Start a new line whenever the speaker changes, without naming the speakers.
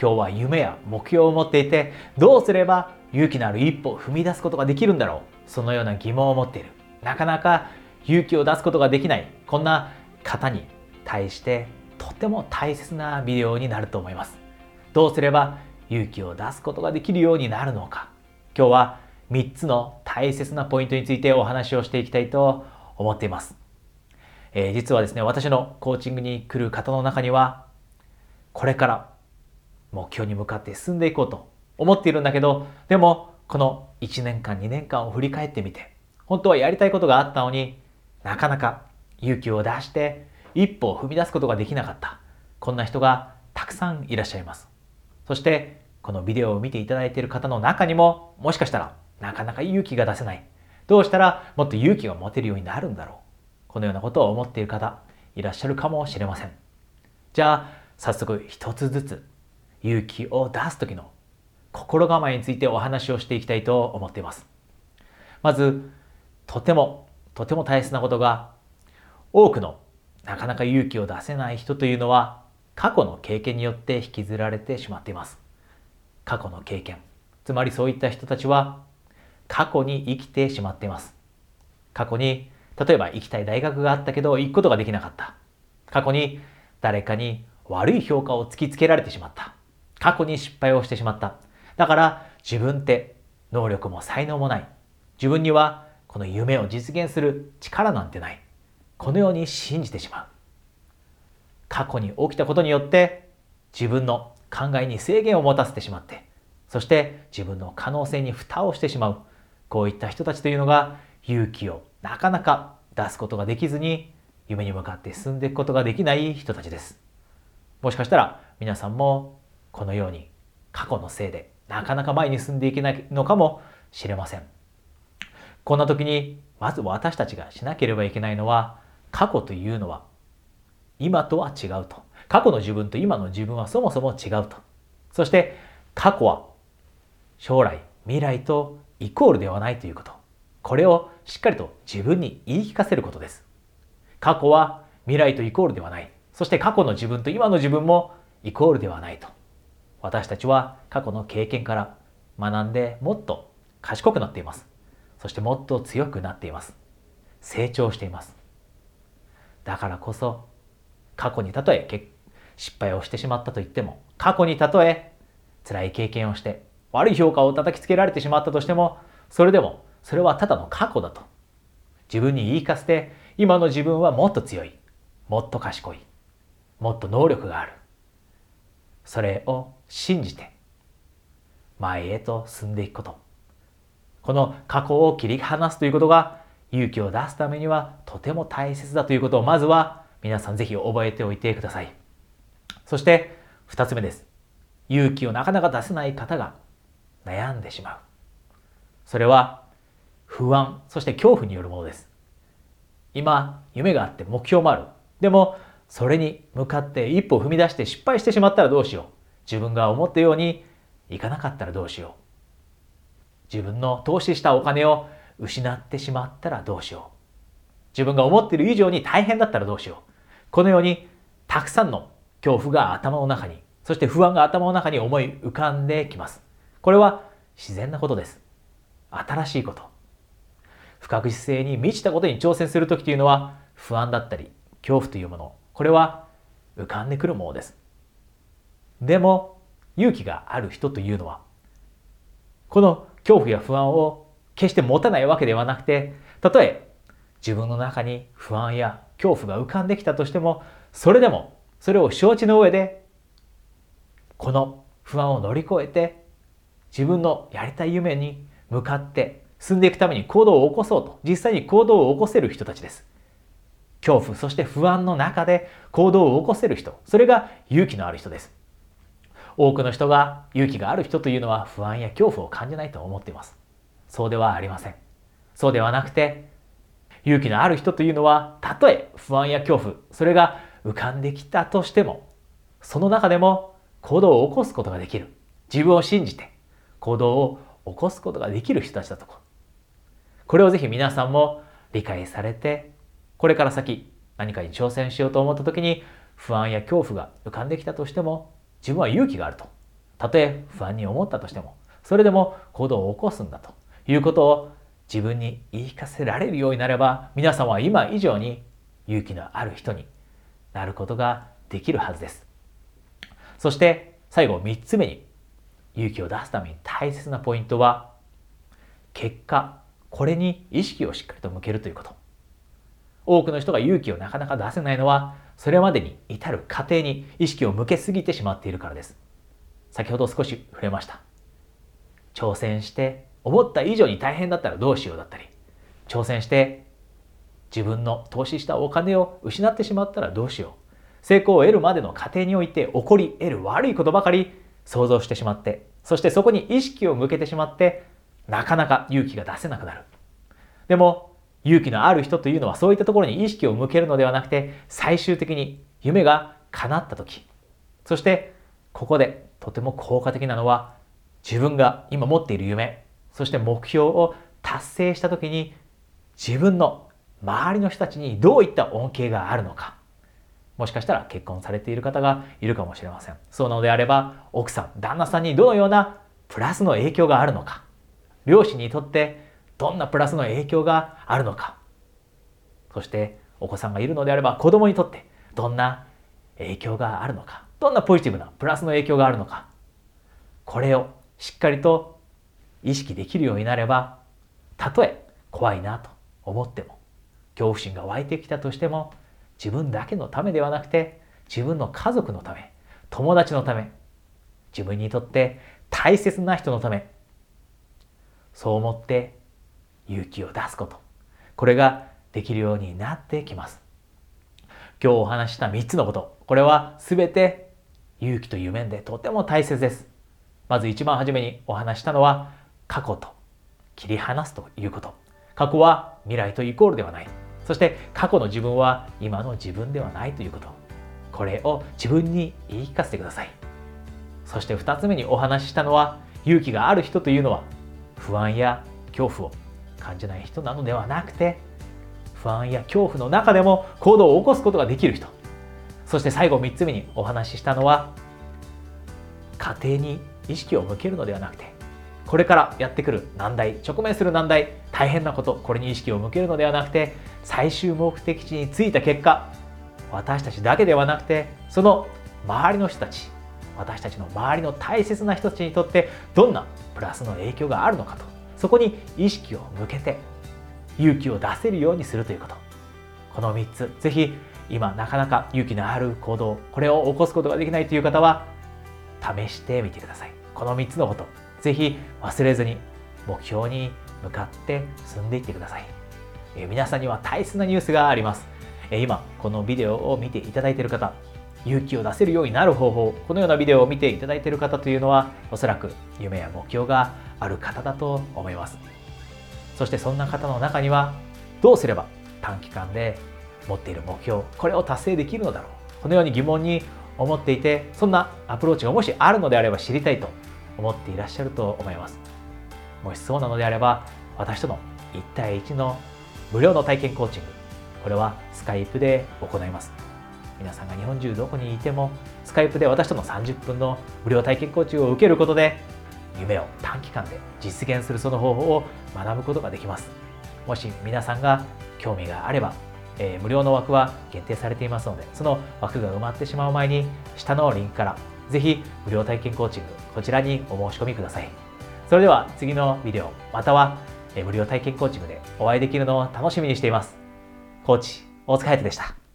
今日は夢や目標を持っていてどうすれば勇気のある一歩を踏み出すことができるんだろうそのような疑問を持っている。なかなか勇気を出すことができないこんな方に対してとても大切なビデオになると思います。どうすれば勇気を出すことができるようになるのか。今日は3つの大切なポイントについてお話をしていきたいと思っています、えー、実はですね私のコーチングに来る方の中にはこれから目標に向かって進んでいこうと思っているんだけどでもこの1年間2年間を振り返ってみて本当はやりたいことがあったのになかなか勇気を出して一歩を踏み出すことができなかった。こんな人がたくさんいらっしゃいます。そしてこのビデオを見ていただいている方の中にももしかしたらなかなか勇気が出せない。どうしたらもっと勇気が持てるようになるんだろう。このようなことを思っている方いらっしゃるかもしれません。じゃあ早速一つずつ勇気を出す時の心構えについてお話をしていきたいと思っています。まずとてもとても大切なことが多くのなかなか勇気を出せない人というのは過去の経験によって引きずられてしまっています。過去の経験つまりそういった人たちは過去に生きてしまっています。過去に例えば行きたい大学があったけど行くことができなかった。過去に誰かに悪い評価を突きつけられてしまった。過去に失敗をしてしまった。だから自分って能力も才能もない。自分にはこの夢を実現する力なんてない。このように信じてしまう。過去に起きたことによって自分の考えに制限を持たせてしまってそして自分の可能性に蓋をしてしまう。こういった人たちというのが勇気をなかなか出すことができずに夢に向かって進んでいくことができない人たちです。もしかしたら皆さんもこのように過去のせいでなかなか前に進んでいけないのかもしれません。こんな時にまず私たちがしなければいけないのは過去というのは今とは違うと過去の自分と今の自分はそもそも違うと。そして過去は将来未来とイコールではないということ。これをしっかりと自分に言い聞かせることです。過去は未来とイコールではない。そして過去の自分と今の自分もイコールではないと。私たちは過去の経験から学んでもっと賢くなっています。そしてもっと強くなっています。成長しています。だからこそ過去にたとえ失敗をしてしまったと言っても過去にたとえ辛い経験をして悪い評価を叩きつけられてしまったとしてもそれでもそれはただの過去だと。自分に言い聞かせて今の自分はもっと強いもっと賢いもっと能力がある。それを信じて前へと進んでいくこと。この過去を切り離すということが勇気を出すためにはとても大切だということ。をまずは皆さんぜひ覚えておいてください。そして2つ目です。勇気をなかなか出せない方が悩んでしまう。それは不安そして恐怖によるものです。今夢があって目標もある。でもそれに向かって一歩踏み出して失敗してしまったらどうしよう。自分が思ったようにいかなかったらどうしよう。自分の投資したお金を失ってしまったらどうしよう。自分が思っている以上に大変だったらどうしよう。このようにたくさんの恐怖が頭の中にそして不安が頭の中に思い浮かんできます。これは自然なことです。新しいこと。不確実性に満ちたことに挑戦する時というのは不安だったり恐怖というもの。これは浮かんでくるものです。でも勇気がある人というのはこの恐怖や不安を決して持たないわけではなくてたとえ自分の中に不安や恐怖が浮かんできたとしてもそれでもそれを承知の上でこの不安を乗り越えて自分のやりたい夢に向かって進んでいくために行動を起こそうと実際に行動を起こせる人たちです。恐怖そして不安の中で行動を起こせる人。それが勇気のある人です。多くの人が勇気がある人というのは不安や恐怖を感じないと思っています。そうではありません。そうではなくて勇気のある人というのはたとえ不安や恐怖それが浮かんできたとしてもその中でも行動を起こすことができる。自分を信じて行動を起こすことができる人たちだと。ここれをぜひ皆さんも理解されてこれから先何かに挑戦しようと思った時に不安や恐怖が浮かんできたとしても自分は勇気があると。たとえ不安に思ったとしてもそれでも行動を起こすんだと。いうことを自分に言い聞かせられるようになれば皆さんは今以上に勇気のある人になることができるはずです。そして最後3つ目に勇気を出すために大切なポイントは結果これに意識をしっかりと向けるということ。多くの人が勇気をなかなか出せないのはそれまでに至る過程に意識を向けすぎてしまっているからです。先ほど少し触れました。挑戦して思った以上に大変だったらどうしようだったり挑戦して自分の投資したお金を失ってしまったらどうしよう。成功を得るまでの過程において起こり得る悪いことばかり想像してしまってそしてそこに意識を向けてしまってなかなか勇気が出せなくなる。でも勇気のある人というのはそういったところに意識を向けるのではなくて最終的に夢が叶った時。そしてここでとても効果的なのは自分が今持っている夢。そして目標を達成した時に自分の周りの人たちにどういった恩恵があるのか。もしかしたら結婚されている方がいるかもしれません。そうなのであれば、奥さん、旦那さんにどのようなプラスの影響があるのか、両親にとってどんなプラスの影響があるのか、そしてお子さんがいるのであれば子供にとってどんな影響があるのか、どんなポジティブなプラスの影響があるのか、これをしっかりと意識できるようになれば、たとえ怖いなと思っても、恐怖心が湧いてきたとしても、自分だけのためではなくて自分の家族のため友達のため自分にとって大切な人のためそう思って勇気を出すこと。これができるようになってきます。今日お話した3つのこと。これは全て勇気という面でとても大切です。まず一番初めにお話したのは過去と切り離すということ。過去は未来とイコールではない。そして過去の自分は今の自分ではないということ。これを自分に言い聞かせてください。そして2つ目にお話ししたのは勇気がある人というのは不安や恐怖を感じない人なのではなくて不安や恐怖の中でも行動を起こすことができる人。そして最後3つ目にお話ししたのは家庭に意識を向けるのではなくてこれからやってくる難題直面する難題大変なことこれに意識を向けるのではなくて最終目的地に着いた結果私たちだけではなくてその周りの人たち私たちの周りの大切な人たちにとってどんなプラスの影響があるのかと。そこに意識を向けて勇気を出せるようにするということこの3つぜひ今なかなか勇気のある行動これを起こすことができないという方は試してみてくださいこの3つのことぜひ忘れずに目標に向かって進んでいってください。え皆さんには大切なニュースがあります。え今、このビデオを見ていただいている方、勇気を出せるようになる方法、このようなビデオを見ていただいている方というのは、おそらく夢や目標がある方だと思います。そしてそんな方の中には、どうすれば短期間で持っている目標、これを達成できるのだろう。このように疑問に思っていて、そんなアプローチがもしあるのであれば知りたいと思っていらっしゃると思います。もしそうなのであれば、私との1対1の無料の体験コーチング、これはスカイプで行います。皆さんが日本中どこにいても、スカイプで私との30分の無料体験コーチングを受けることで、夢を短期間で実現するその方法を学ぶことができます。もし皆さんが興味があれば、えー、無料の枠は限定されていますので、その枠が埋まってしまう前に、下のリンクからぜひ無料体験コーチング、こちらにお申し込みください。それでは次のビデオ、または無料体験コーチングでお会いできるのを楽しみにしています。コーチ、大塚隼人でした。